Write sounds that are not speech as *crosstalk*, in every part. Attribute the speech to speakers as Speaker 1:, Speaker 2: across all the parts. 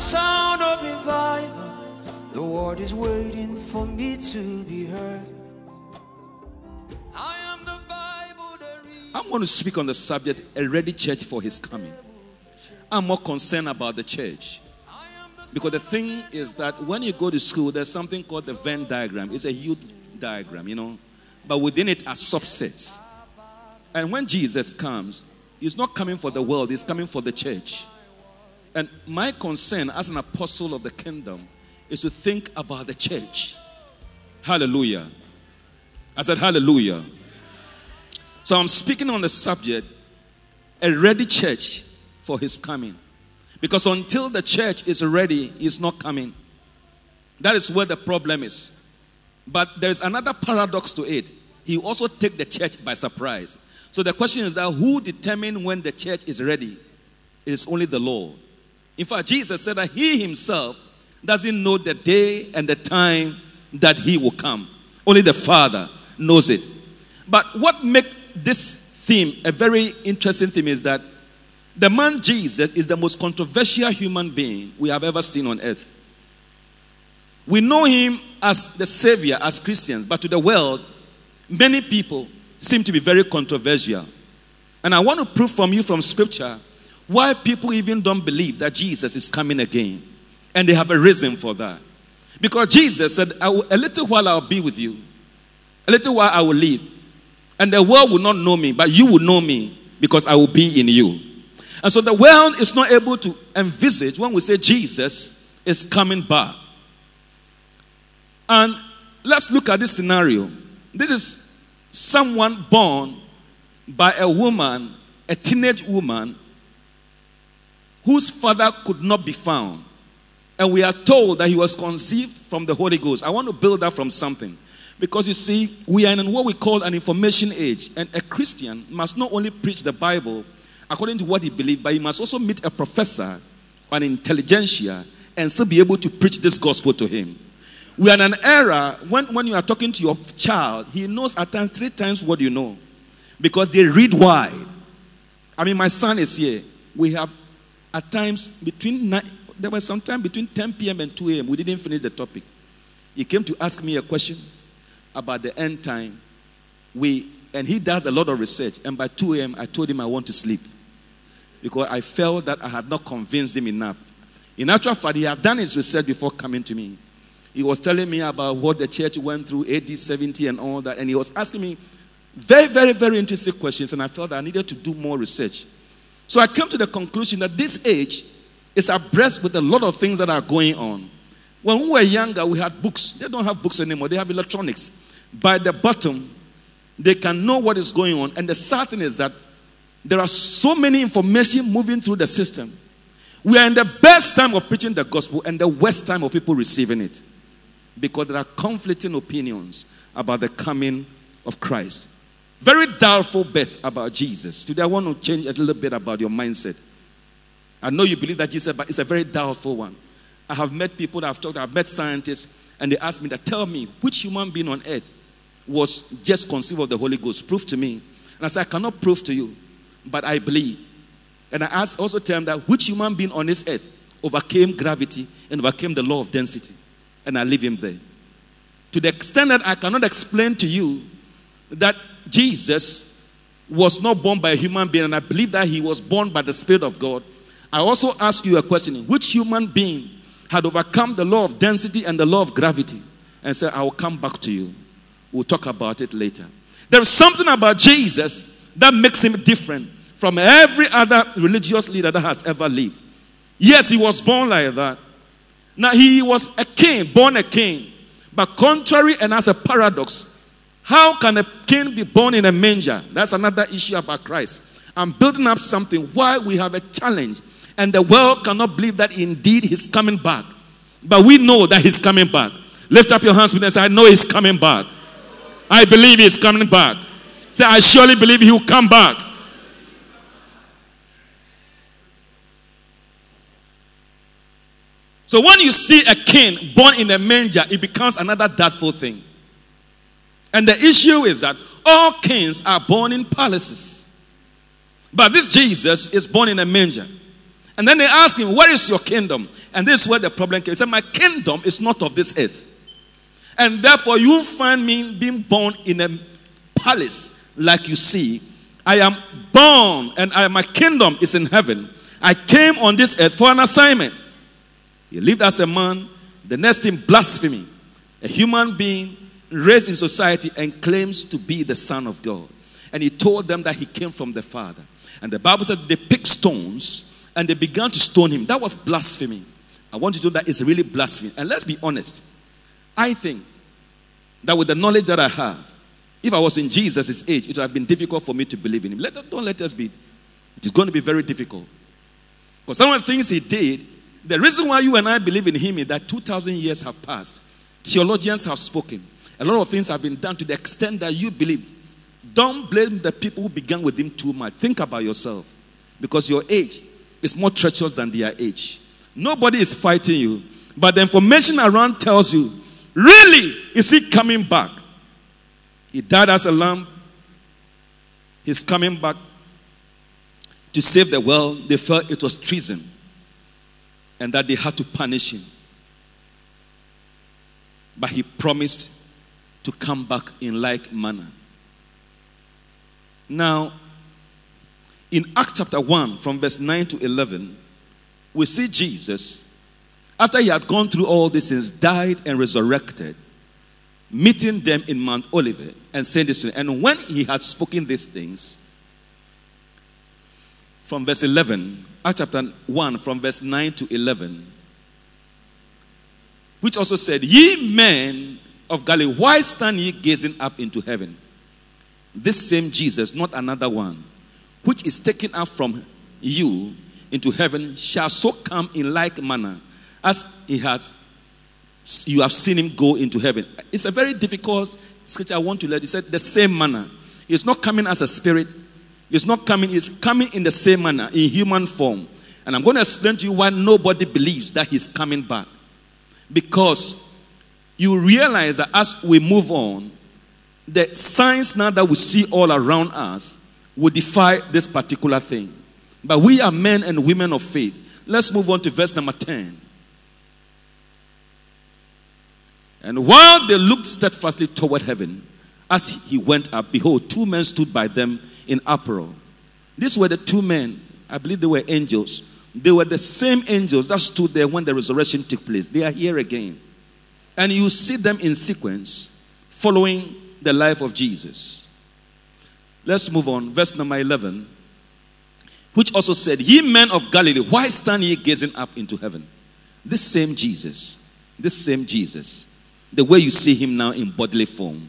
Speaker 1: sound of revival. The world is waiting for me to be heard. I am the Bible.
Speaker 2: I'm going to speak on the subject a ready church for his coming. I'm more concerned about the church. Because the thing is that when you go to school, there's something called the Venn diagram. It's a huge diagram, you know, but within it are subsets. And when Jesus comes, he's not coming for the world, he's coming for the church. And my concern as an apostle of the kingdom is to think about the church. Hallelujah. I said, Hallelujah. So I'm speaking on the subject a ready church for his coming. Because until the church is ready, he's not coming. That is where the problem is. But there's another paradox to it. He also take the church by surprise. So the question is that who determine when the church is ready? It is only the Lord. In fact, Jesus said that he himself doesn't know the day and the time that he will come. Only the Father knows it. But what makes this theme a very interesting theme is that the man Jesus is the most controversial human being we have ever seen on earth. We know him as the Savior, as Christians, but to the world, many people seem to be very controversial. And I want to prove from you from Scripture why people even don't believe that Jesus is coming again. And they have a reason for that. Because Jesus said, A little while I'll be with you, a little while I will leave. And the world will not know me, but you will know me because I will be in you. And so the world is not able to envisage when we say Jesus is coming back. And let's look at this scenario. This is someone born by a woman, a teenage woman, whose father could not be found. And we are told that he was conceived from the Holy Ghost. I want to build that from something. Because you see, we are in what we call an information age. And a Christian must not only preach the Bible according to what he believes, but he must also meet a professor, an intelligentsia, and still be able to preach this gospel to him. We are in an era when, when you are talking to your child, he knows at times three times what you know because they read wide. I mean, my son is here. We have at times between nine, there was some time between 10 p.m. and 2 a.m. We didn't finish the topic. He came to ask me a question about the end time. We and he does a lot of research. And by 2 a.m., I told him I want to sleep because I felt that I had not convinced him enough. In actual fact, he had done his research before coming to me. He was telling me about what the church went through, AD 70 and all that, and he was asking me very, very, very interesting questions, and I felt that I needed to do more research. So I came to the conclusion that this age is abreast with a lot of things that are going on. When we were younger, we had books. They don't have books anymore, they have electronics. By the bottom, they can know what is going on. And the sad thing is that there are so many information moving through the system. We are in the best time of preaching the gospel and the worst time of people receiving it because there are conflicting opinions about the coming of Christ. Very doubtful bet about Jesus. Today, I want to change a little bit about your mindset. I know you believe that Jesus, but it's a very doubtful one. I have met people that I've talked, I've met scientists, and they ask me that tell me which human being on earth was just conceived of the Holy Ghost. Prove to me. And I said, I cannot prove to you, but I believe. And I asked, also tell them that which human being on this earth overcame gravity and overcame the law of density. And I leave him there. To the extent that I cannot explain to you that Jesus was not born by a human being, and I believe that he was born by the Spirit of God. I also ask you a question which human being had overcome the law of density and the law of gravity? And said, I will come back to you. We'll talk about it later. There is something about Jesus that makes him different from every other religious leader that has ever lived. Yes, he was born like that. Now, he was a king, born a king. But contrary and as a paradox, how can a king be born in a manger? That's another issue about Christ. I'm building up something why we have a challenge, and the world cannot believe that indeed he's coming back. But we know that he's coming back. Lift up your hands with us. I know he's coming back. I believe he's coming back. Say, I surely believe he will come back. So when you see a king born in a manger, it becomes another doubtful thing. And the issue is that all kings are born in palaces. But this Jesus is born in a manger. And then they asked him, Where is your kingdom? And this is where the problem came. He said, My kingdom is not of this earth. And therefore, you find me being born in a palace like you see. I am born, and I, my kingdom is in heaven. I came on this earth for an assignment. He lived as a man. The next thing, blasphemy. A human being raised in society and claims to be the Son of God. And he told them that he came from the Father. And the Bible said they picked stones and they began to stone him. That was blasphemy. I want you to know that it's really blasphemy. And let's be honest. I think that with the knowledge that I have, if I was in Jesus' age, it would have been difficult for me to believe in him. Let, don't let us be. It is going to be very difficult. Because some of the things he did, the reason why you and I believe in him is that 2,000 years have passed. Theologians have spoken. A lot of things have been done to the extent that you believe. Don't blame the people who began with him too much. Think about yourself. Because your age is more treacherous than their age. Nobody is fighting you. But the information around tells you, really, is he coming back? He died as a lamb. He's coming back to save the world. They felt it was treason and that they had to punish him. But he promised to come back in like manner. Now, in Acts chapter 1, from verse 9 to 11, we see Jesus, after he had gone through all these things, died and resurrected, meeting them in Mount Olivet and saying this to them. And when he had spoken these things, from verse 11, Acts chapter 1, from verse 9 to 11, which also said, Ye men of Galilee, why stand ye gazing up into heaven? This same Jesus, not another one, which is taken up from you into heaven, shall so come in like manner as he has you have seen him go into heaven. It's a very difficult scripture I want to let you say the same manner. He's not coming as a spirit. He's not coming, he's coming in the same manner, in human form. And I'm going to explain to you why nobody believes that he's coming back. Because you realize that as we move on, the signs now that we see all around us will defy this particular thing. But we are men and women of faith. Let's move on to verse number 10. And while they looked steadfastly toward heaven, as he went up, behold, two men stood by them in apparel. These were the two men. I believe they were angels. They were the same angels that stood there when the resurrection took place. They are here again. And you see them in sequence following the life of Jesus. Let's move on. Verse number 11, which also said, Ye men of Galilee, why stand ye gazing up into heaven? This same Jesus, this same Jesus, the way you see him now in bodily form,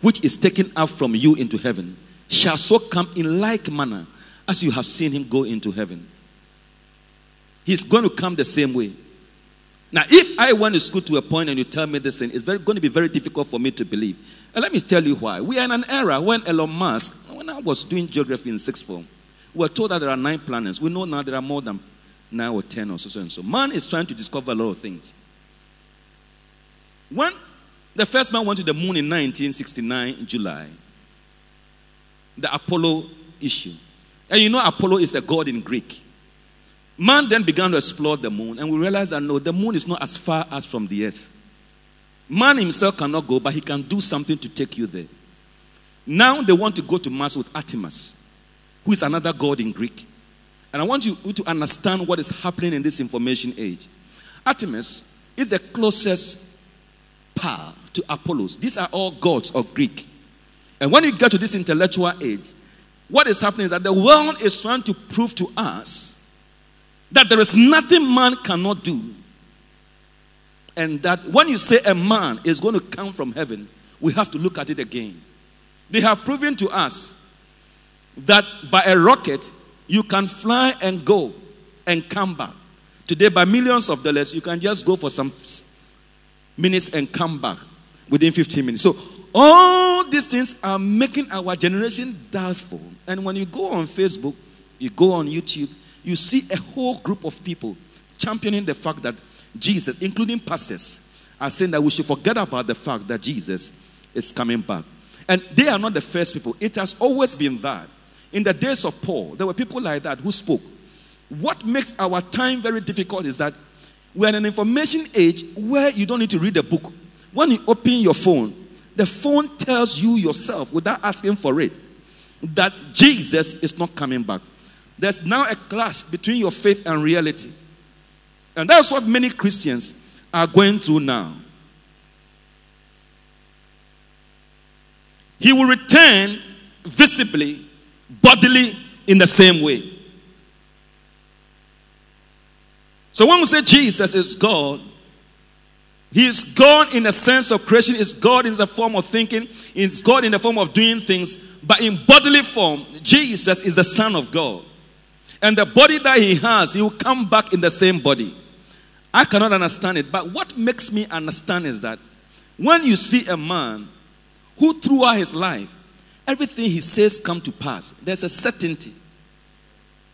Speaker 2: which is taken up from you into heaven, shall so come in like manner as you have seen him go into heaven. He's going to come the same way. Now, if I went to school to a point and you tell me this thing, it's very, going to be very difficult for me to believe. And let me tell you why. We are in an era when Elon Musk, when I was doing geography in sixth form, we were told that there are nine planets. We know now there are more than nine or ten or so and so. Man is trying to discover a lot of things. When the first man went to the moon in 1969 in July, the Apollo issue. And you know, Apollo is a god in Greek. Man then began to explore the moon, and we realized that no, the moon is not as far as from the earth. Man himself cannot go, but he can do something to take you there. Now they want to go to Mars with Artemis, who is another god in Greek. And I want you to understand what is happening in this information age. Artemis is the closest power to Apollos. These are all gods of Greek. And when you get to this intellectual age, what is happening is that the world is trying to prove to us that there is nothing man cannot do. And that when you say a man is going to come from heaven, we have to look at it again. They have proven to us that by a rocket, you can fly and go and come back. Today, by millions of dollars, you can just go for some minutes and come back within 15 minutes. So, all these things are making our generation doubtful. And when you go on Facebook, you go on YouTube, you see a whole group of people championing the fact that Jesus, including pastors, are saying that we should forget about the fact that Jesus is coming back. And they are not the first people, it has always been that. In the days of Paul, there were people like that who spoke. What makes our time very difficult is that we're in an information age where you don't need to read a book. When you open your phone, the phone tells you yourself without asking for it that Jesus is not coming back. There's now a clash between your faith and reality. And that's what many Christians are going through now. He will return visibly, bodily, in the same way. So when we say Jesus is God, he is God in the sense of creation, is God in the form of thinking, is God in the form of doing things, but in bodily form, Jesus is the Son of God. And the body that he has, he will come back in the same body. I cannot understand it, but what makes me understand is that when you see a man who throughout his life, everything he says come to pass, there's a certainty.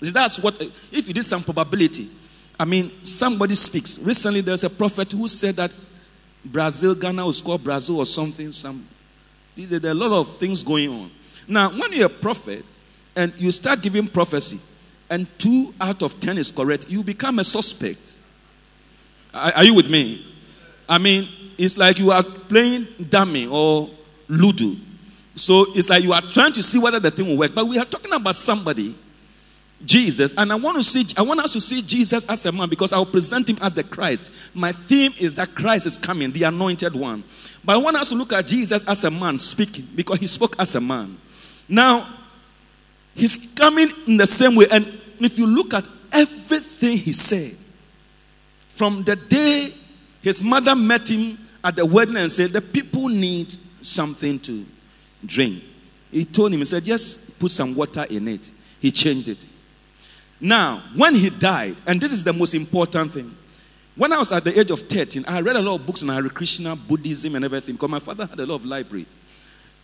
Speaker 2: That's what, if it is some probability, I mean, somebody speaks. Recently, there's a prophet who said that Brazil, Ghana will score Brazil or something. Some, there are a lot of things going on. Now, when you're a prophet and you start giving prophecy, and two out of ten is correct, you become a suspect. Are, are you with me? I mean, it's like you are playing dummy or ludo. So it's like you are trying to see whether the thing will work. But we are talking about somebody Jesus, and I want to see, I want us to see Jesus as a man because I'll present him as the Christ. My theme is that Christ is coming, the anointed one. But I want us to look at Jesus as a man speaking because he spoke as a man. Now, he's coming in the same way, and if you look at everything he said, from the day his mother met him at the wedding and said, The people need something to drink. He told him, He said, Just put some water in it. He changed it. Now, when he died, and this is the most important thing, when I was at the age of 13, I read a lot of books on Hare Krishna, Buddhism, and everything, because my father had a lot of library.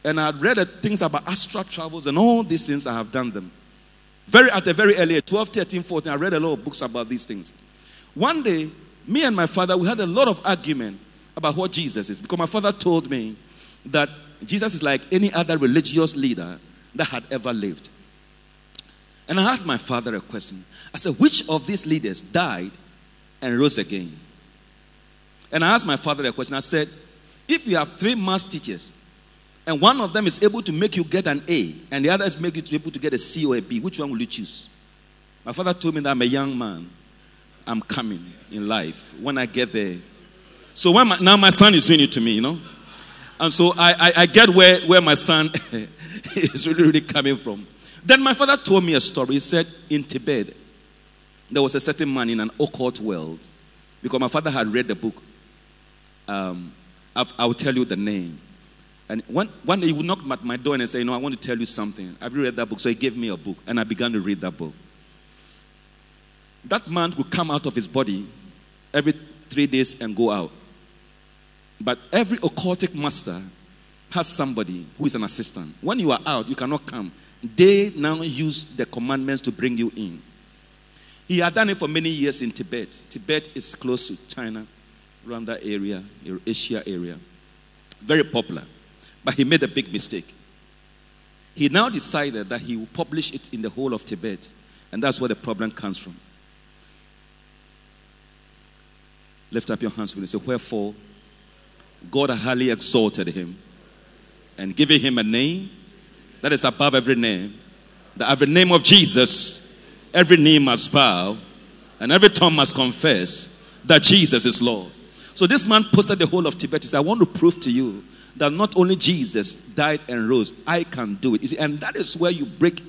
Speaker 2: And I had read things about astral travels and all these things, I have done them. Very at a very early age, 12, 13, 14, I read a lot of books about these things. One day, me and my father, we had a lot of argument about what Jesus is, because my father told me that Jesus is like any other religious leader that had ever lived. And I asked my father a question. I said, Which of these leaders died and rose again? And I asked my father a question. I said, If you have three math teachers, and one of them is able to make you get an A, and the other is make you able to get a C or a B, which one will you choose? My father told me that I'm a young man. I'm coming in life when I get there. So when my, now my son is doing it to me, you know. And so I, I, I get where, where my son *laughs* is really, really coming from. Then my father told me a story. He said in Tibet, there was a certain man in an occult world. Because my father had read the book. Um, i will tell you the name. And one, one day he would knock at my door and say, You know, I want to tell you something. Have you read that book? So he gave me a book, and I began to read that book. That man would come out of his body every three days and go out. But every occultic master has somebody who is an assistant. When you are out, you cannot come they now use the commandments to bring you in. He had done it for many years in Tibet. Tibet is close to China, around that area, Asia area. Very popular. But he made a big mistake. He now decided that he will publish it in the whole of Tibet. And that's where the problem comes from. Lift up your hands with me. Say, Wherefore, God highly exalted him and giving him a name that is above every name. That every name of Jesus, every knee must bow, and every tongue must confess that Jesus is Lord. So this man posted the whole of Tibet. He said, I want to prove to you that not only Jesus died and rose, I can do it. See, and that is where you break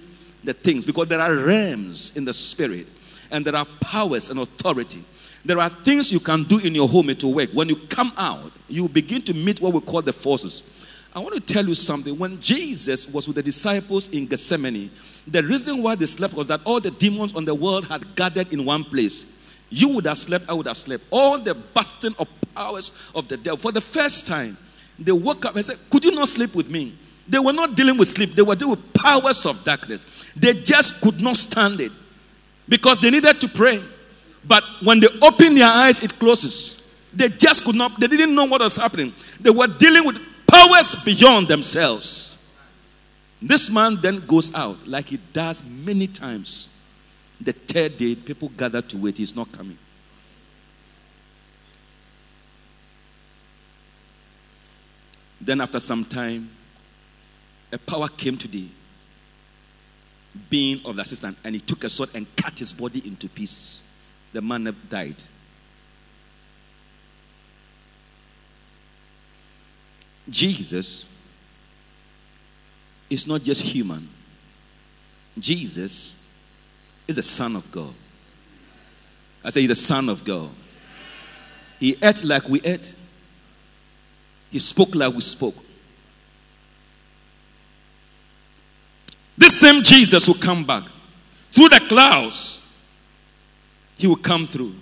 Speaker 2: the things because there are realms in the spirit and there are powers and authority. There are things you can do in your home to work. When you come out, you begin to meet what we call the forces. I want to tell you something. When Jesus was with the disciples in Gethsemane, the reason why they slept was that all the demons on the world had gathered in one place. You would have slept, I would have slept. All the busting of powers of the devil. For the first time, they woke up and said, Could you not sleep with me? They were not dealing with sleep, they were dealing with powers of darkness. They just could not stand it because they needed to pray. But when they open their eyes, it closes. They just could not, they didn't know what was happening. They were dealing with powers beyond themselves. This man then goes out like he does many times The third day, people gather to wait. He's not coming. Then, after some time, a power came to the being of the assistant and he took a sword and cut his body into pieces. The man died. Jesus is not just human, Jesus is the Son of God. I say he's the Son of God. He ate like we ate, he spoke like we spoke. This same Jesus will come back through the clouds. He will come through.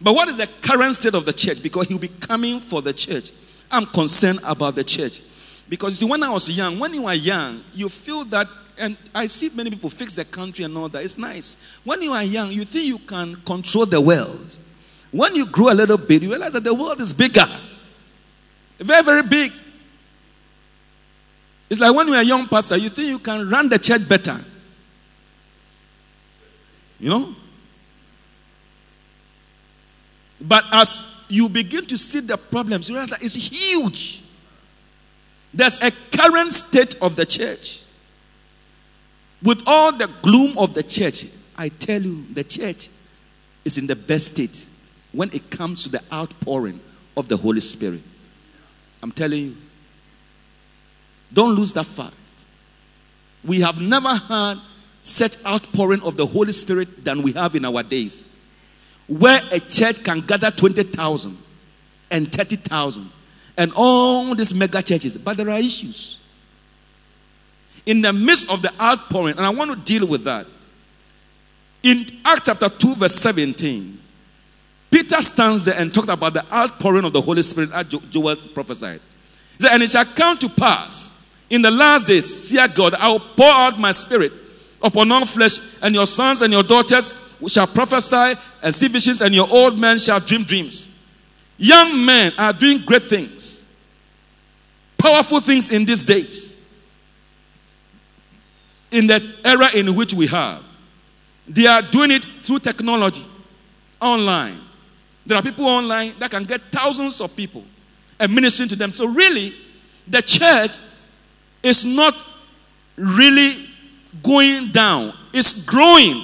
Speaker 2: But what is the current state of the church? Because he will be coming for the church. I'm concerned about the church. Because see, when I was young, when you are young, you feel that, and I see many people fix the country and all that. It's nice. When you are young, you think you can control the world. When you grow a little bit, you realize that the world is bigger. Very, very big. It's like when you're a young pastor, you think you can run the church better. You know? But as you begin to see the problems, you realize that it's huge. There's a current state of the church. With all the gloom of the church, I tell you, the church is in the best state when it comes to the outpouring of the Holy Spirit. I'm telling you. Don't lose that fact. We have never had such outpouring of the Holy Spirit than we have in our days. Where a church can gather 20,000 and 30,000 and all these mega churches, but there are issues. In the midst of the outpouring, and I want to deal with that. In Acts chapter 2, verse 17, Peter stands there and talked about the outpouring of the Holy Spirit as Joel prophesied. He said, And it shall come to pass in the last days, dear God, I will pour out my spirit upon all flesh, and your sons and your daughters shall prophesy and see visions, and your old men shall dream dreams. Young men are doing great things, powerful things in these days. In that era in which we have, they are doing it through technology, online. There are people online that can get thousands of people and ministering to them. So, really, the church is not really going down, it's growing.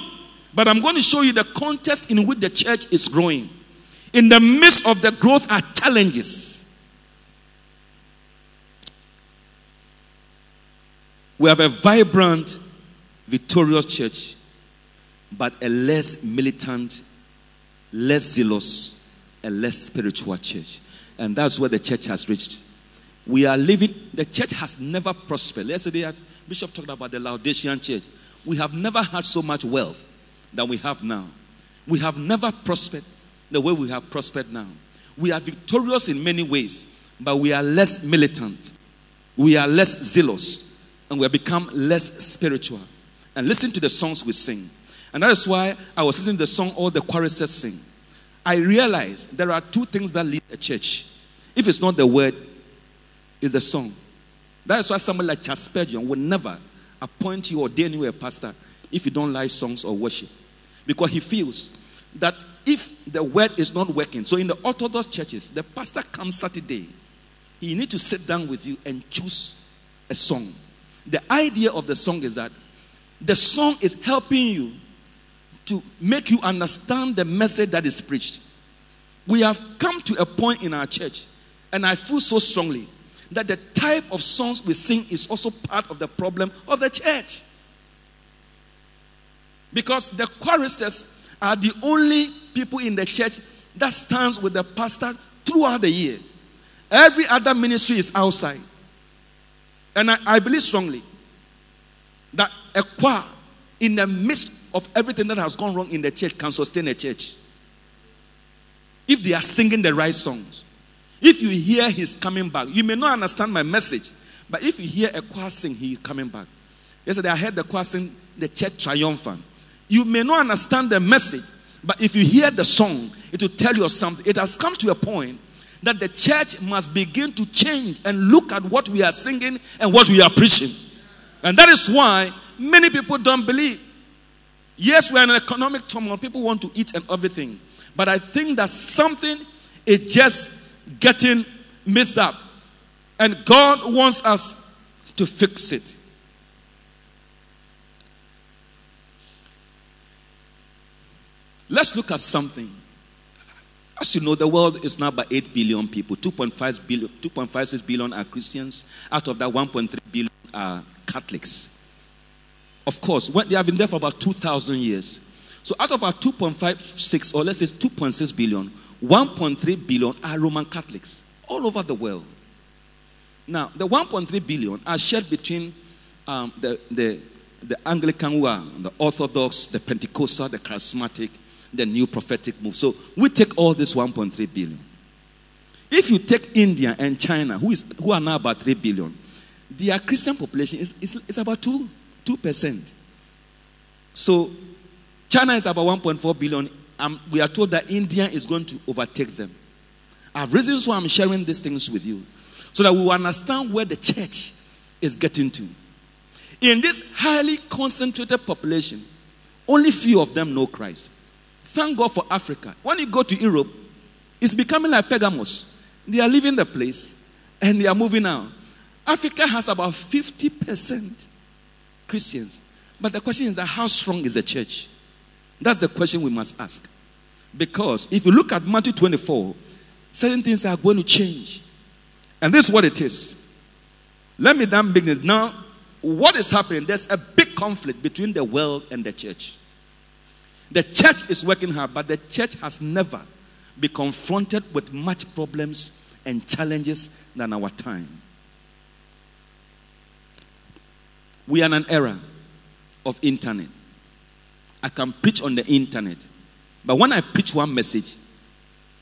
Speaker 2: But I'm going to show you the context in which the church is growing. In the midst of the growth are challenges. We have a vibrant, victorious church, but a less militant, less zealous, and less spiritual church. And that's where the church has reached. We are living, the church has never prospered. Yesterday, uh, Bishop talked about the Laodicean church. We have never had so much wealth than we have now. We have never prospered the way we have prospered now. We are victorious in many ways, but we are less militant. We are less zealous, and we have become less spiritual. And listen to the songs we sing. And that is why I was listening to the song all the choristers sing. I realize there are two things that lead a church. If it's not the word, it's a song. That is why someone like Spurgeon will never appoint you or ordain you a pastor if you don't like songs or worship. Because he feels that if the word is not working, so in the Orthodox churches, the pastor comes Saturday, he need to sit down with you and choose a song. The idea of the song is that the song is helping you to make you understand the message that is preached. We have come to a point in our church, and I feel so strongly that the type of songs we sing is also part of the problem of the church. Because the choristers are the only people in the church that stands with the pastor throughout the year. Every other ministry is outside. And I, I believe strongly that a choir, in the midst of everything that has gone wrong in the church, can sustain a church. If they are singing the right songs. If you hear he's coming back, you may not understand my message, but if you hear a choir sing, he's coming back. Yesterday I heard the choir sing the church triumphant. You may not understand the message, but if you hear the song, it will tell you something. It has come to a point that the church must begin to change and look at what we are singing and what we are preaching. And that is why many people don't believe. Yes, we're in an economic turmoil. People want to eat and everything. But I think that something is just getting messed up. And God wants us to fix it. Let's look at something. As you know, the world is now about 8 billion people. 2.5 billion, 2.56 billion are Christians. Out of that, 1.3 billion are Catholics. Of course, when, they have been there for about 2,000 years. So out of our 2.56, or let's say 2.6 billion, 1.3 billion are Roman Catholics all over the world. Now, the 1.3 billion are shared between um, the, the, the Anglican who are the Orthodox, the Pentecostal, the Charismatic, the New Prophetic move. So we take all this 1.3 billion. If you take India and China, who, is, who are now about 3 billion, their Christian population is, is, is about 2, 2%. So China is about 1.4 billion. Um, we are told that India is going to overtake them. I have reasons why I'm sharing these things with you so that we understand where the church is getting to. In this highly concentrated population, only few of them know Christ. Thank God for Africa. When you go to Europe, it's becoming like Pergamos. They are leaving the place and they are moving out. Africa has about 50% Christians. But the question is that how strong is the church? That's the question we must ask. Because if you look at Matthew 24, certain things are going to change. And this is what it is. Let me then begin. Now, what is happening? There's a big conflict between the world and the church. The church is working hard, but the church has never been confronted with much problems and challenges than our time. We are in an era of internet. I can preach on the internet. But when I preach one message,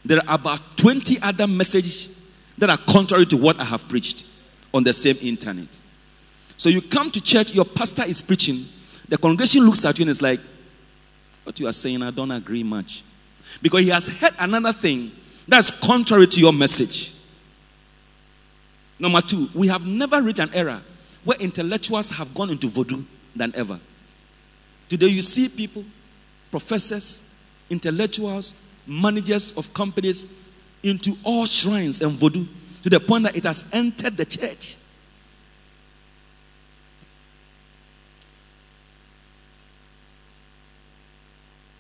Speaker 2: there are about 20 other messages that are contrary to what I have preached on the same internet. So you come to church, your pastor is preaching, the congregation looks at you and is like, What you are saying, I don't agree much. Because he has heard another thing that's contrary to your message. Number two, we have never reached an era where intellectuals have gone into voodoo than ever. Today, you see people, professors, intellectuals, managers of companies into all shrines and voodoo to the point that it has entered the church.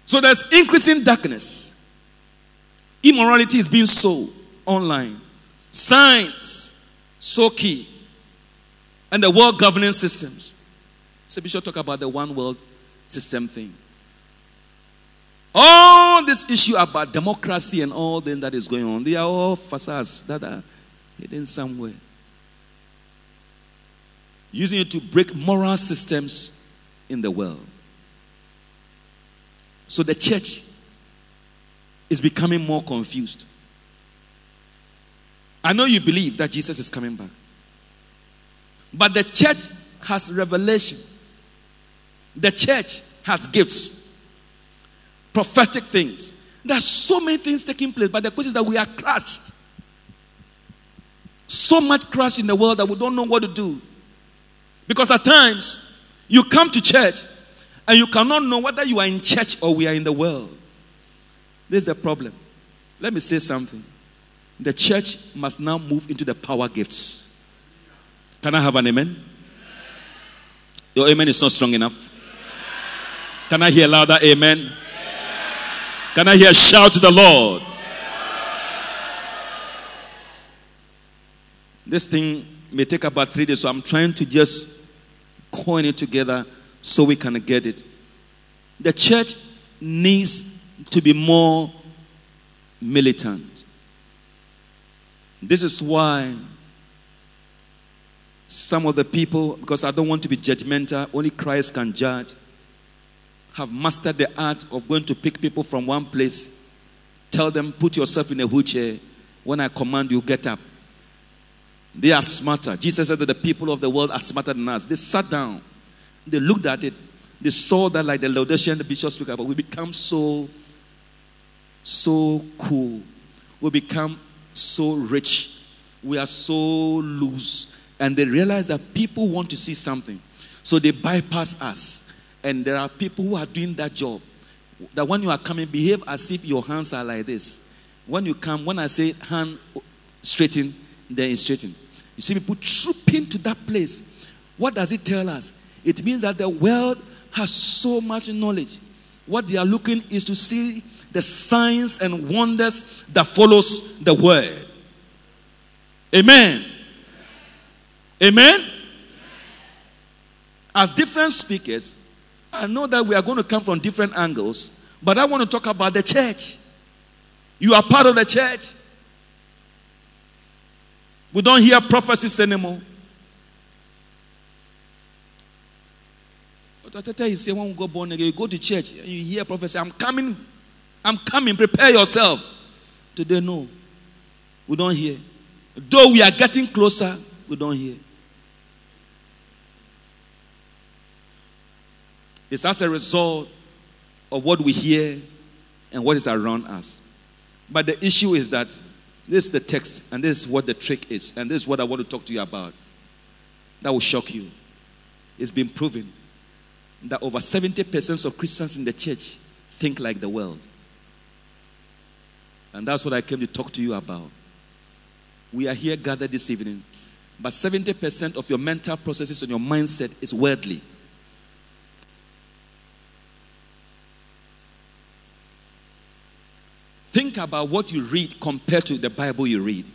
Speaker 2: So there's increasing darkness. Immorality is being sold online. Science, so key. And the world governing systems. So Bishop talk about the one world system thing. All this issue about democracy and all then that is going on, they are all facades that are hidden somewhere. Using it to break moral systems in the world. So the church is becoming more confused. I know you believe that Jesus is coming back. But the church has revelation. The church has gifts, prophetic things. There are so many things taking place, but the question is that we are crushed. So much crush in the world that we don't know what to do. Because at times, you come to church and you cannot know whether you are in church or we are in the world. This is the problem. Let me say something. The church must now move into the power gifts. Can I have an amen? Your amen is not strong enough. Can I hear louder amen? Can I hear shout to the Lord? This thing may take about three days, so I'm trying to just coin it together so we can get it. The church needs to be more militant. This is why some of the people, because I don't want to be judgmental, only Christ can judge, have mastered the art of going to pick people from one place, tell them, put yourself in a wheelchair. When I command you, get up. They are smarter. Jesus said that the people of the world are smarter than us. They sat down, they looked at it, they saw that, like the Laodicean the bishop speak about, we become so, so cool. We become so rich. We are so loose and they realize that people want to see something. So they bypass us And there are people who are doing that job. That when you are coming, behave as if your hands are like this. When you come, when I say hand straighten, then straighten. You see people trooping to that place. What does it tell us? It means that the world has so much knowledge. What they are looking is to see the signs and wonders that follows the word. Amen. Amen. As different speakers, I know that we are going to come from different angles, but I want to talk about the church. You are part of the church. We don't hear prophecies anymore. But I tell you, say when we go born again, you go to church you hear prophecy, I'm coming, I'm coming, prepare yourself. Today, no. We don't hear. Though we are getting closer, we don't hear. It's as a result of what we hear and what is around us. But the issue is that this is the text, and this is what the trick is, and this is what I want to talk to you about. That will shock you. It's been proven that over 70% of Christians in the church think like the world. And that's what I came to talk to you about. We are here gathered this evening, but 70% of your mental processes and your mindset is worldly. Think about what you read compared to the Bible you read.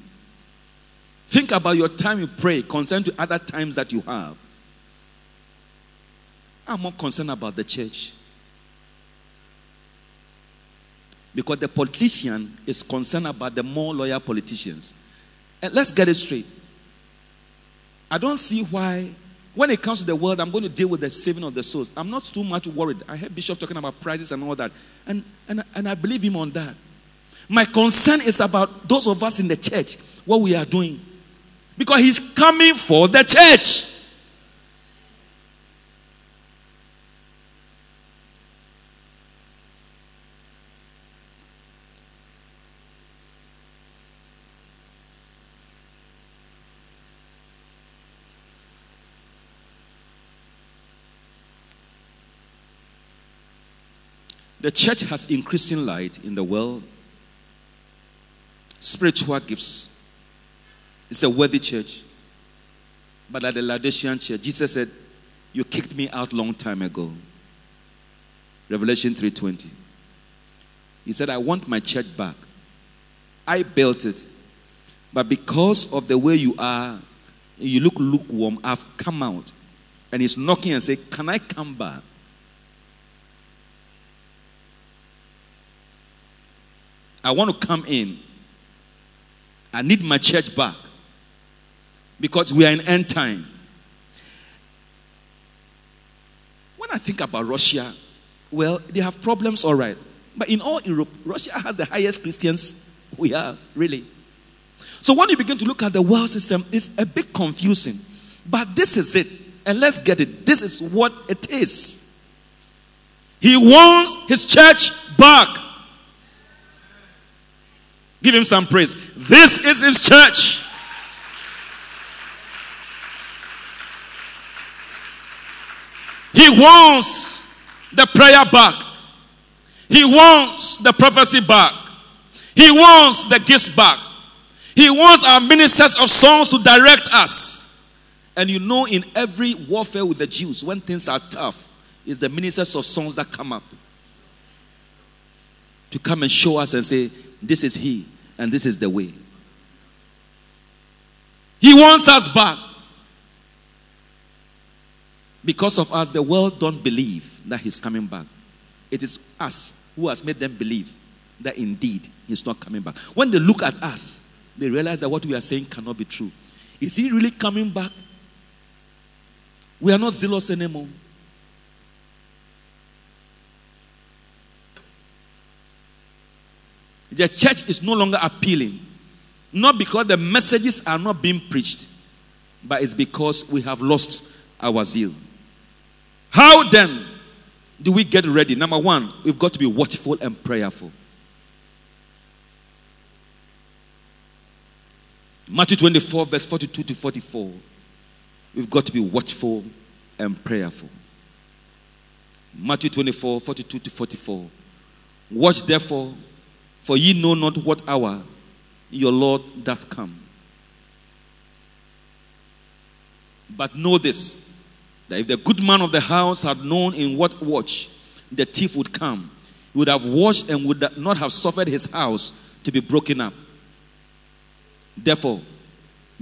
Speaker 2: Think about your time you pray compared to other times that you have. I'm more concerned about the church. Because the politician is concerned about the more loyal politicians. And let's get it straight. I don't see why, when it comes to the world, I'm going to deal with the saving of the souls. I'm not too much worried. I heard Bishop talking about prices and all that. And, and, and I believe him on that. My concern is about those of us in the church, what we are doing. Because he's coming for the church. The church has increasing light in the world spiritual gifts. It's a worthy church. But at the Laodicean church, Jesus said, You kicked me out long time ago. Revelation 3:20. He said, I want my church back. I built it. But because of the way you are, you look lukewarm, I've come out. And he's knocking and saying, Can I come back? I want to come in I need my church back because we are in end time. When I think about Russia, well, they have problems, all right. But in all Europe, Russia has the highest Christians we have, really. So when you begin to look at the world system, it's a bit confusing. But this is it. And let's get it. This is what it is. He wants his church back. Give him some praise. This is his church. He wants the prayer back. He wants the prophecy back. He wants the gifts back. He wants our ministers of songs to direct us. And you know, in every warfare with the Jews, when things are tough, it's the ministers of songs that come up to come and show us and say, this is He, and this is the way. He wants us back. Because of us, the world don't believe that He's coming back. It is us who has made them believe that indeed He's not coming back. When they look at us, they realize that what we are saying cannot be true. Is He really coming back? We are not zealous anymore. The church is no longer appealing. Not because the messages are not being preached, but it's because we have lost our zeal. How then do we get ready? Number one, we've got to be watchful and prayerful. Matthew 24, verse 42 to 44. We've got to be watchful and prayerful. Matthew 24, 42 to 44. Watch therefore, for ye know not what hour your Lord doth come. But know this that if the good man of the house had known in what watch the thief would come, he would have watched and would not have suffered his house to be broken up. Therefore,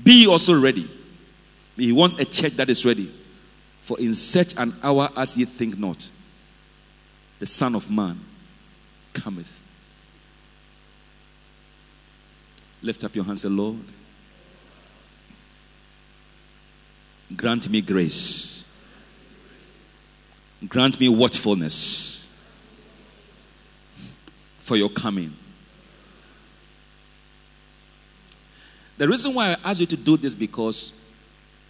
Speaker 2: be also ready. He wants a church that is ready. For in such an hour as ye think not, the Son of Man cometh. Lift up your hands, and Lord. Grant me grace. Grant me watchfulness for your coming. The reason why I asked you to do this because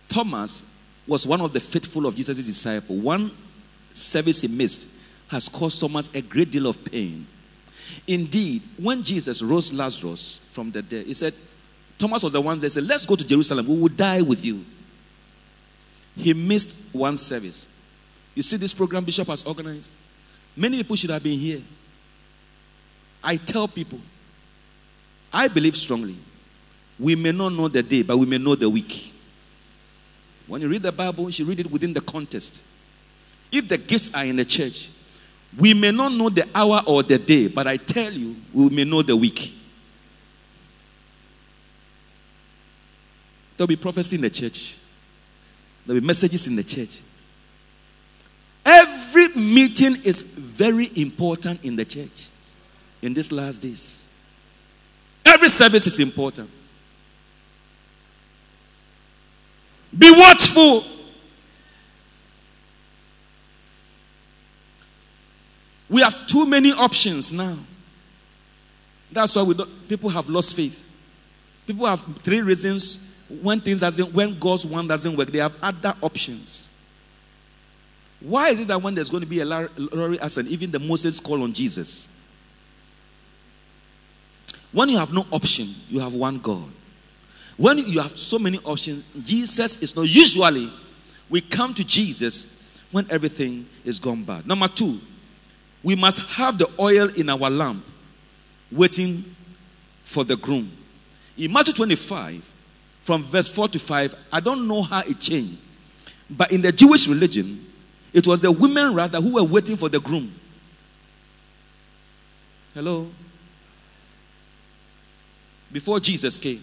Speaker 2: Thomas was one of the faithful of Jesus' disciple. One service he missed has caused Thomas a great deal of pain. Indeed, when Jesus rose Lazarus from the dead, he said, Thomas was the one that said, Let's go to Jerusalem. We will die with you. He missed one service. You see, this program Bishop has organized. Many people should have been here. I tell people, I believe strongly. We may not know the day, but we may know the week. When you read the Bible, you should read it within the context. If the gifts are in the church, we may not know the hour or the day, but I tell you, we may know the week. There'll be prophecy in the church, there'll be messages in the church. Every meeting is very important in the church in these last days. Every service is important. Be watchful. We have too many options now. That's why people have lost faith. People have three reasons when things doesn't when God's one doesn't work. They have other options. Why is it that when there's going to be a lorry accident, even the Moses call on Jesus? When you have no option, you have one God. When you have so many options, Jesus is not usually we come to Jesus when everything is gone bad. Number two, we must have the oil in our lamp waiting for the groom. In Matthew 25, from verse 4 to 5, I don't know how it changed, but in the Jewish religion, it was the women rather who were waiting for the groom. Hello? Before Jesus came.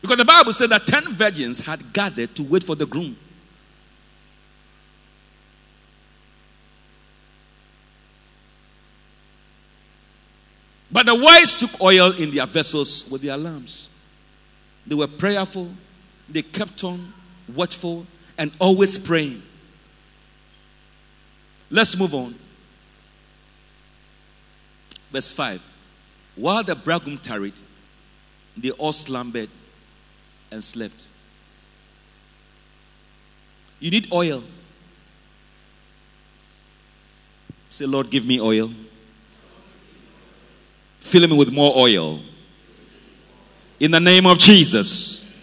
Speaker 2: Because the Bible said that 10 virgins had gathered to wait for the groom. But the wise took oil in their vessels with their lamps. They were prayerful, they kept on watchful, and always praying. Let's move on. Verse 5. While the bridegroom tarried, they all slumbered and slept. You need oil. Say, Lord, give me oil. Fill me with more oil. In the name of Jesus.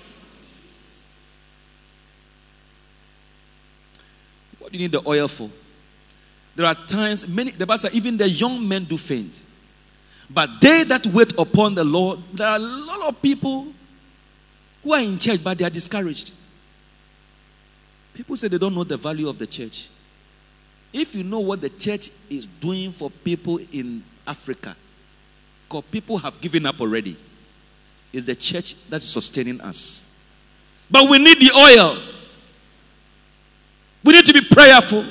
Speaker 2: What do you need the oil for? There are times, many, the Bible says, even the young men do faint. But they that wait upon the Lord, there are a lot of people who are in church, but they are discouraged. People say they don't know the value of the church. If you know what the church is doing for people in Africa, because people have given up already, it's the church that is sustaining us. But we need the oil. We need to be prayerful.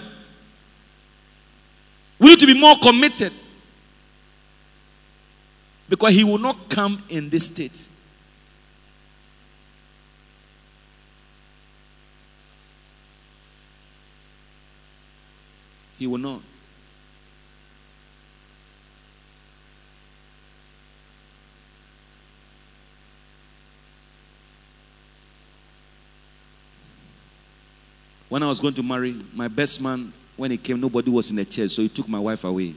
Speaker 2: We need to be more committed. Because he will not come in this state. He will not. When I was going to marry, my best man, when he came, nobody was in the church, so he took my wife away.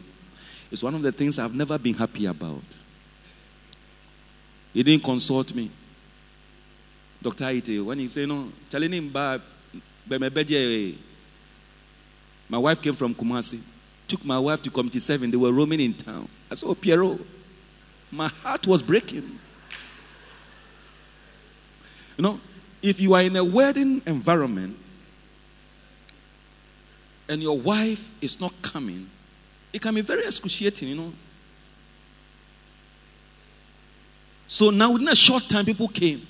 Speaker 2: It's one of the things I've never been happy about. He didn't consult me. Dr. Ite, when he said, No, My wife came from Kumasi, took my wife to Community 7. They were roaming in town. I said, Oh, Piero, my heart was breaking. You know, if you are in a wedding environment and your wife is not coming, it can be very excruciating, you know. So now, within a short time, people came.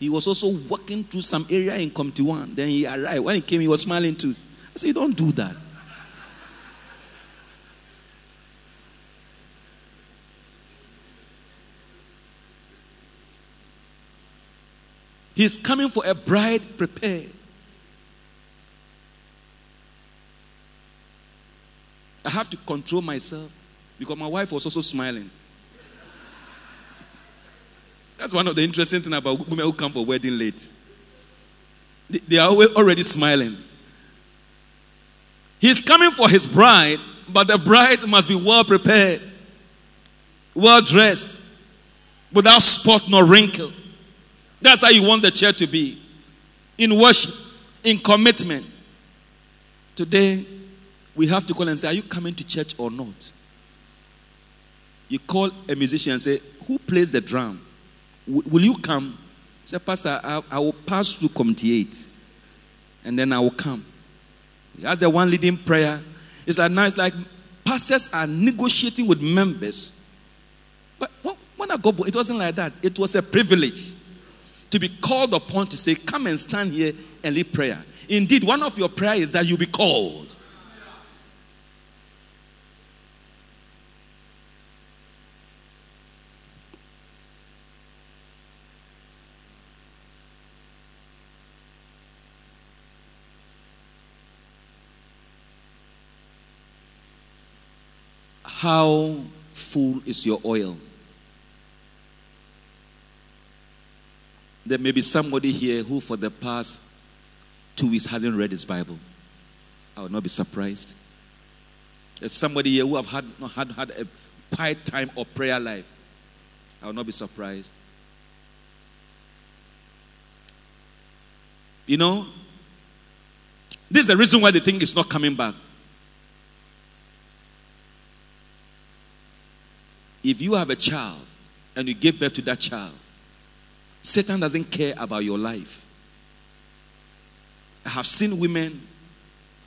Speaker 2: He was also walking through some area in Community 1. Then he arrived. When he came, he was smiling too. I said, don't do that. He's coming for a bride prepared. I have to control myself because my wife was also smiling. That's one of the interesting things about women who come for wedding late. They are already smiling. He's coming for his bride, but the bride must be well prepared, well dressed, without spot nor wrinkle. That's how he wants the church to be in worship, in commitment. Today, we have to call and say, Are you coming to church or not? You call a musician and say, Who plays the drum? will you come? Say, Pastor, I, I, will pass through community 8 and then I will come. That's the one leading prayer. It's like now, it's like pastors are negotiating with members. But when I go, it wasn't like that. It was a privilege to be called upon to say, Come and stand here and lead prayer. Indeed, one of your prayers is that you be called. How full is your oil? There may be somebody here who, for the past two weeks, hasn't read his Bible. I would not be surprised. There's somebody here who have had not had, had a quiet time or prayer life. I will not be surprised. You know, this is the reason why the thing is not coming back. If you have a child and you give birth to that child, Satan doesn't care about your life. I have seen women,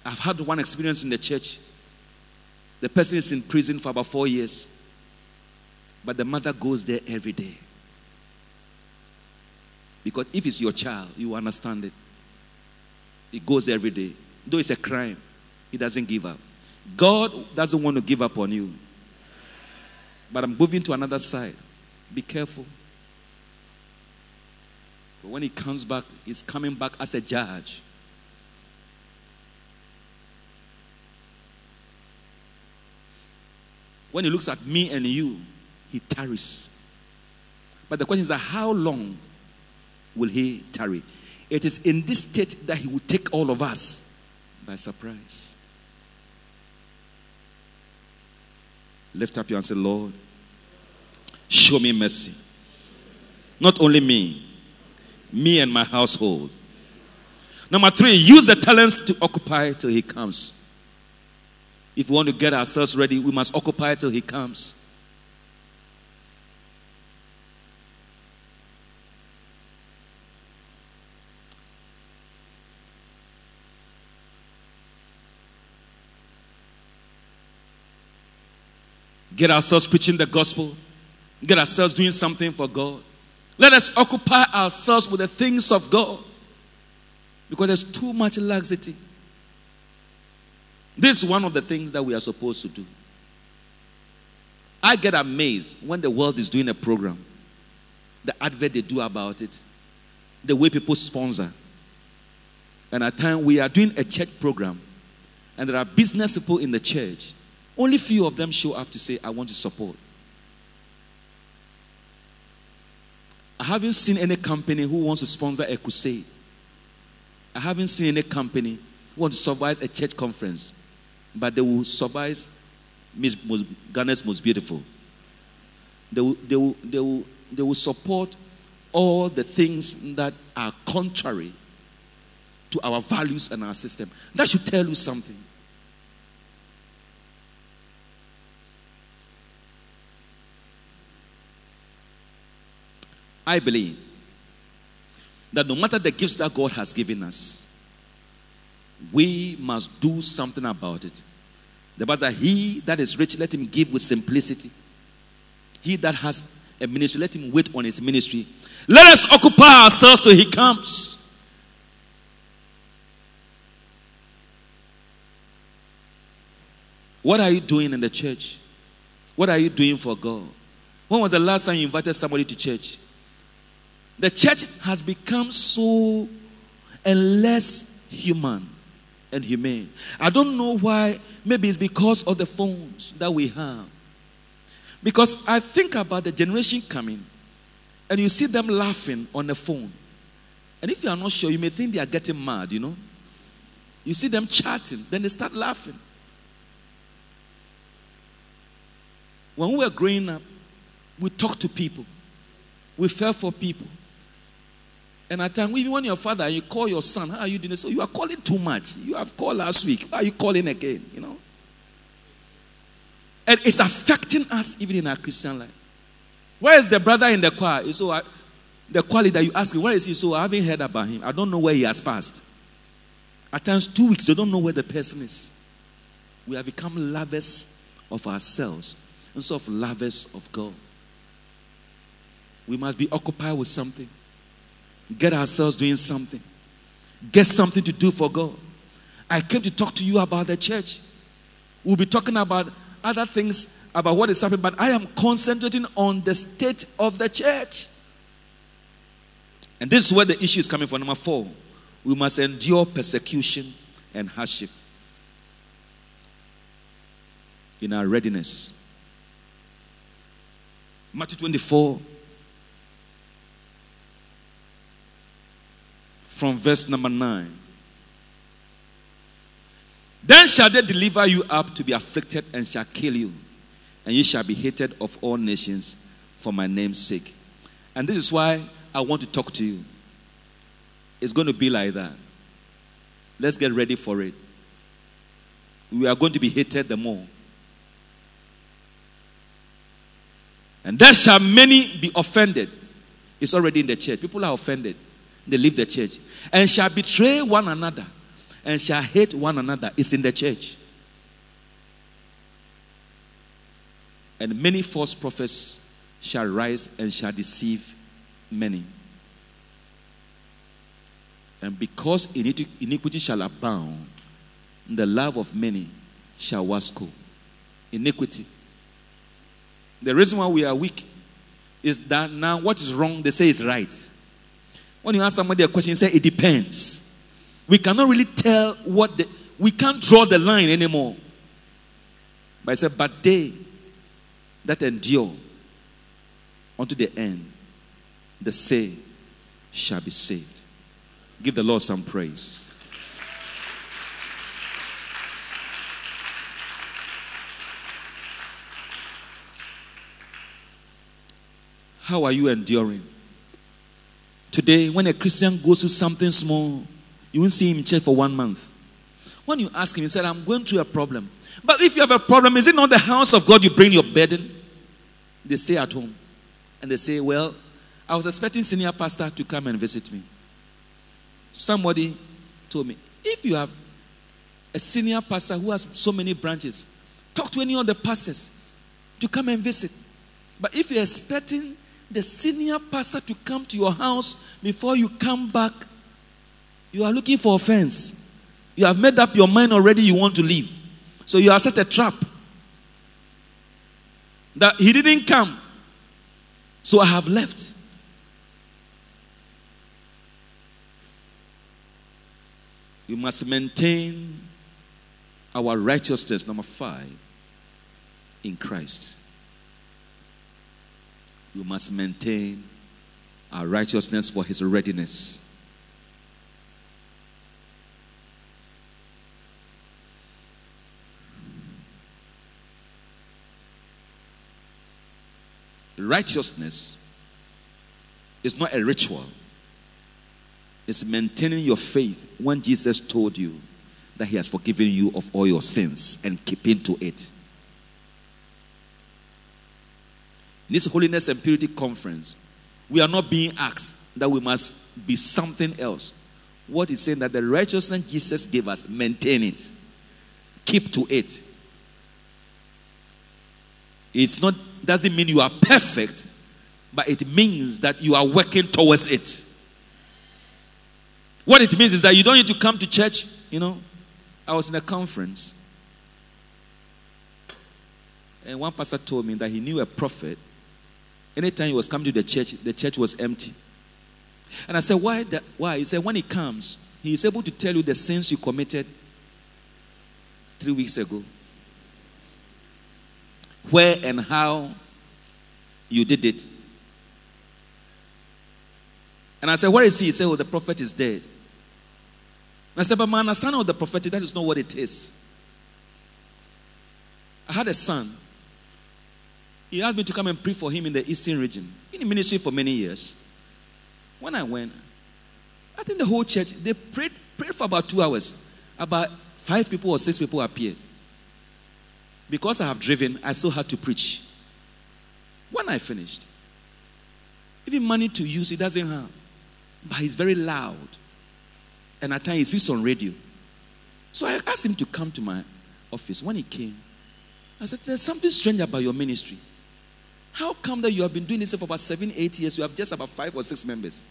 Speaker 2: I've had one experience in the church. The person is in prison for about four years, but the mother goes there every day. Because if it's your child, you understand it. It goes every day. Though it's a crime, he doesn't give up. God doesn't want to give up on you. But I'm moving to another side. Be careful. But when he comes back, he's coming back as a judge. When he looks at me and you, he tarries. But the question is, that how long will he tarry? It is in this state that he will take all of us by surprise. Lift up your and say, Lord, show me mercy. Not only me, me and my household. Number three, use the talents to occupy till he comes. If we want to get ourselves ready, we must occupy till he comes. Get ourselves preaching the gospel, get ourselves doing something for God. Let us occupy ourselves with the things of God because there's too much laxity. This is one of the things that we are supposed to do. I get amazed when the world is doing a program, the advert they do about it, the way people sponsor. And at time we are doing a church program, and there are business people in the church only few of them show up to say, I want to support. I haven't seen any company who wants to sponsor a crusade. I haven't seen any company who wants to supervise a church conference, but they will supervise Miss Ghana's most beautiful. They will, they, will, they, will, they will support all the things that are contrary to our values and our system. That should tell you something. I believe that no matter the gifts that God has given us, we must do something about it. The Bible says, He that is rich, let him give with simplicity. He that has a ministry, let him wait on his ministry. Let us occupy ourselves till he comes. What are you doing in the church? What are you doing for God? When was the last time you invited somebody to church? The church has become so and less human and humane. I don't know why. Maybe it's because of the phones that we have. Because I think about the generation coming and you see them laughing on the phone. And if you are not sure, you may think they are getting mad, you know. You see them chatting, then they start laughing. When we were growing up, we talked to people, we fell for people. And at times, even when your father you call your son, how are you doing? So you are calling too much. You have called last week. Why are you calling again? You know? And it's affecting us even in our Christian life. Where is the brother in the choir? So I, the quality that you ask where is he? So I haven't heard about him. I don't know where he has passed. At times, two weeks, you don't know where the person is. We have become lovers of ourselves instead of lovers of God. We must be occupied with something get ourselves doing something, get something to do for God. I came to talk to you about the church. We'll be talking about other things about what is happening, but I am concentrating on the state of the church. And this is where the issue is coming from. Number four, we must endure persecution and hardship in our readiness. Matthew 24, from verse number 9. Then shall they deliver you up to be afflicted and shall kill you, and you shall be hated of all nations for my name's sake. And this is why I want to talk to you. It's going to be like that. Let's get ready for it. We are going to be hated the more. And there shall many be offended. It's already in the church. People are offended they leave the church. And shall betray one another and shall hate one another. It's in the church. And many false prophets shall rise and shall deceive many. And because iniquity shall abound, the love of many shall wax. Iniquity. The reason why we are weak is that now what is wrong, they say is right. When you ask somebody a question, say it depends. We cannot really tell what the, we can't draw the line anymore. But I said, but they that endure unto the end, the say shall be saved. Give the Lord some praise. How are you enduring? Today, when a Christian goes through something small, you won't see him in church for one month. When you ask him, he said, I'm going through a problem. But if you have a problem, is it not the house of God you bring your burden? They stay at home. And they say, Well, I was expecting senior pastor to come and visit me. Somebody told me, if you have a senior pastor who has so many branches, talk to any of the pastors to come and visit. But if you're expecting the senior pastor to come to your house before you come back, you are looking for offense. You have made up your mind already you want to leave. So you are set a trap. That he didn't come. So I have left. We must maintain our righteousness, number five, in Christ we must maintain our righteousness for his readiness. Righteousness is not a ritual. It's maintaining your faith when Jesus told you that he has forgiven you of all your sins and keeping to it. This holiness and purity conference, we are not being asked that we must be something else. What is saying that the righteousness Jesus gave us, maintain it, keep to it. It's not doesn't mean you are perfect, but it means that you are working towards it. What it means is that you don't need to come to church. You know, I was in a conference, and one pastor told me that he knew a prophet. Anytime he was coming to the church, the church was empty. And I said, Why? That, why? He said, When he comes, he is able to tell you the sins you committed three weeks ago, where and how you did it. And I said, Where is he? He said, Oh, the prophet is dead. And I said, But my understanding of the prophetic, that is not what it is. I had a son. He asked me to come and pray for him in the eastern region. In ministry for many years. When I went, I think the whole church, they prayed, prayed for about two hours. About five people or six people appeared. Because I have driven, I still had to preach. When I finished, even money to use, he doesn't have. But he's very loud. And at times he speaks on radio. So I asked him to come to my office. When he came, I said, There's something strange about your ministry. How come that you have been doing this for about seven, eight years? You have just about five or six members.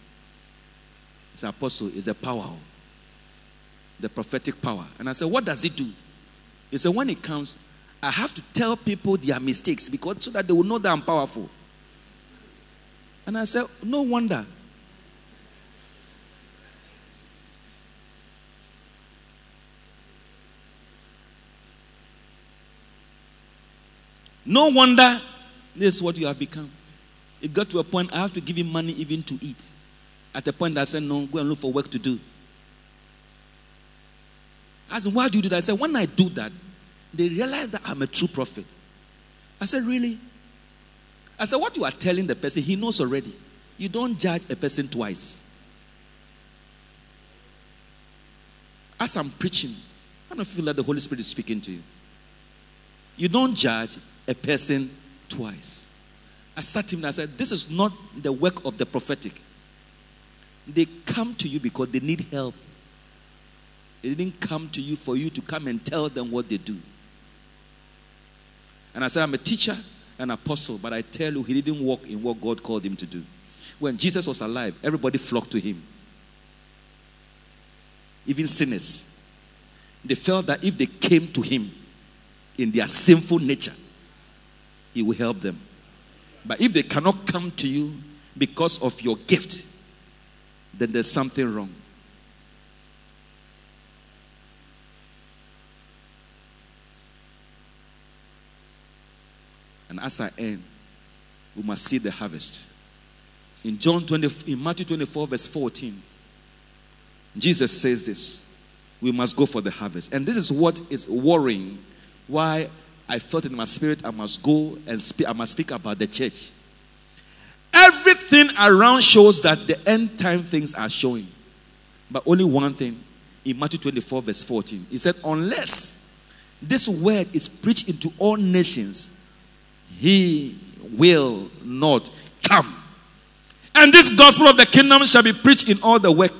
Speaker 2: It's apostle, it's a power. The prophetic power. And I said, What does it do? He said, When it comes, I have to tell people their mistakes because so that they will know that I'm powerful. And I said, No wonder. No wonder this is what you have become. It got to a point I have to give him money even to eat. At a point I said, No, go and look for work to do. I said, Why do you do that? I said, When I do that, they realize that I'm a true prophet. I said, Really? I said, What you are telling the person, he knows already. You don't judge a person twice. As I'm preaching, I don't feel that the Holy Spirit is speaking to you. You don't judge a person twice. I sat him and I said, This is not the work of the prophetic. They come to you because they need help. They didn't come to you for you to come and tell them what they do. And I said, I'm a teacher, an apostle, but I tell you, he didn't walk in what God called him to do. When Jesus was alive, everybody flocked to him. Even sinners. They felt that if they came to him in their sinful nature, he will help them. But if they cannot come to you because of your gift, then there's something wrong. And as I end, we must see the harvest. In John 20, in Matthew 24, verse 14, Jesus says this: we must go for the harvest. And this is what is worrying why I felt in my spirit I must go and speak, I must speak about the church. Everything around shows that the end time things are showing. But only one thing in Matthew 24, verse 14. He said, Unless this word is preached into all nations, he will not come. And this gospel of the kingdom shall be preached in all the work,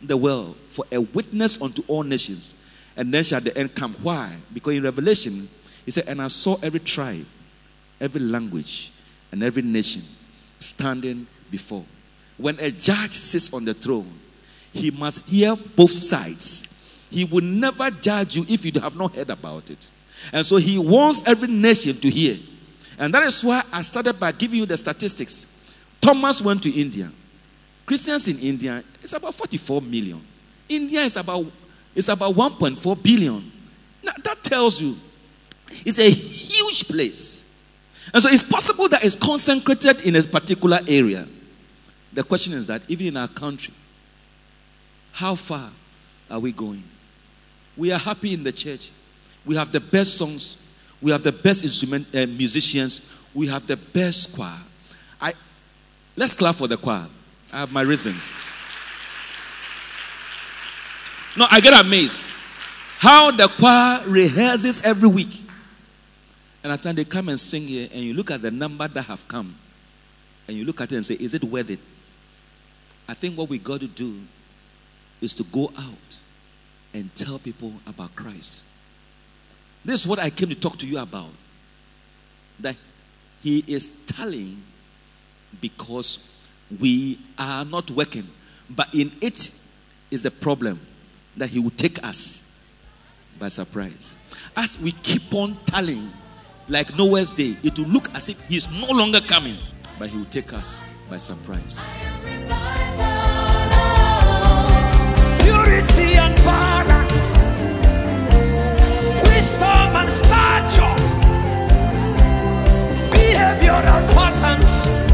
Speaker 2: the world, for a witness unto all nations. And then shall the end come. Why? Because in Revelation, he said, And I saw every tribe, every language, and every nation standing before. When a judge sits on the throne, he must hear both sides. He will never judge you if you have not heard about it. And so he wants every nation to hear. And that is why I started by giving you the statistics. Thomas went to India. Christians in India is about 44 million. India is about is about 1.4 billion. Now, that tells you it's a huge place. And so it's possible that it's concentrated in a particular area. The question is that even in our country, how far are we going? We are happy in the church. We have the best songs. We have the best instrument uh, musicians. We have the best choir. I let's clap for the choir. I have my reasons. No, I get amazed how the choir rehearses every week. And at times they come and sing here, and you look at the number that have come, and you look at it and say, Is it worth it? I think what we got to do is to go out and tell people about Christ. This is what I came to talk to you about. That He is telling because we are not working, but in it is the problem that He will take us by surprise. As we keep on telling, like Noah's day. It will look as if he's no longer coming, but he will take us by surprise.
Speaker 1: Purity and balance, wisdom and stature, behavioral patterns.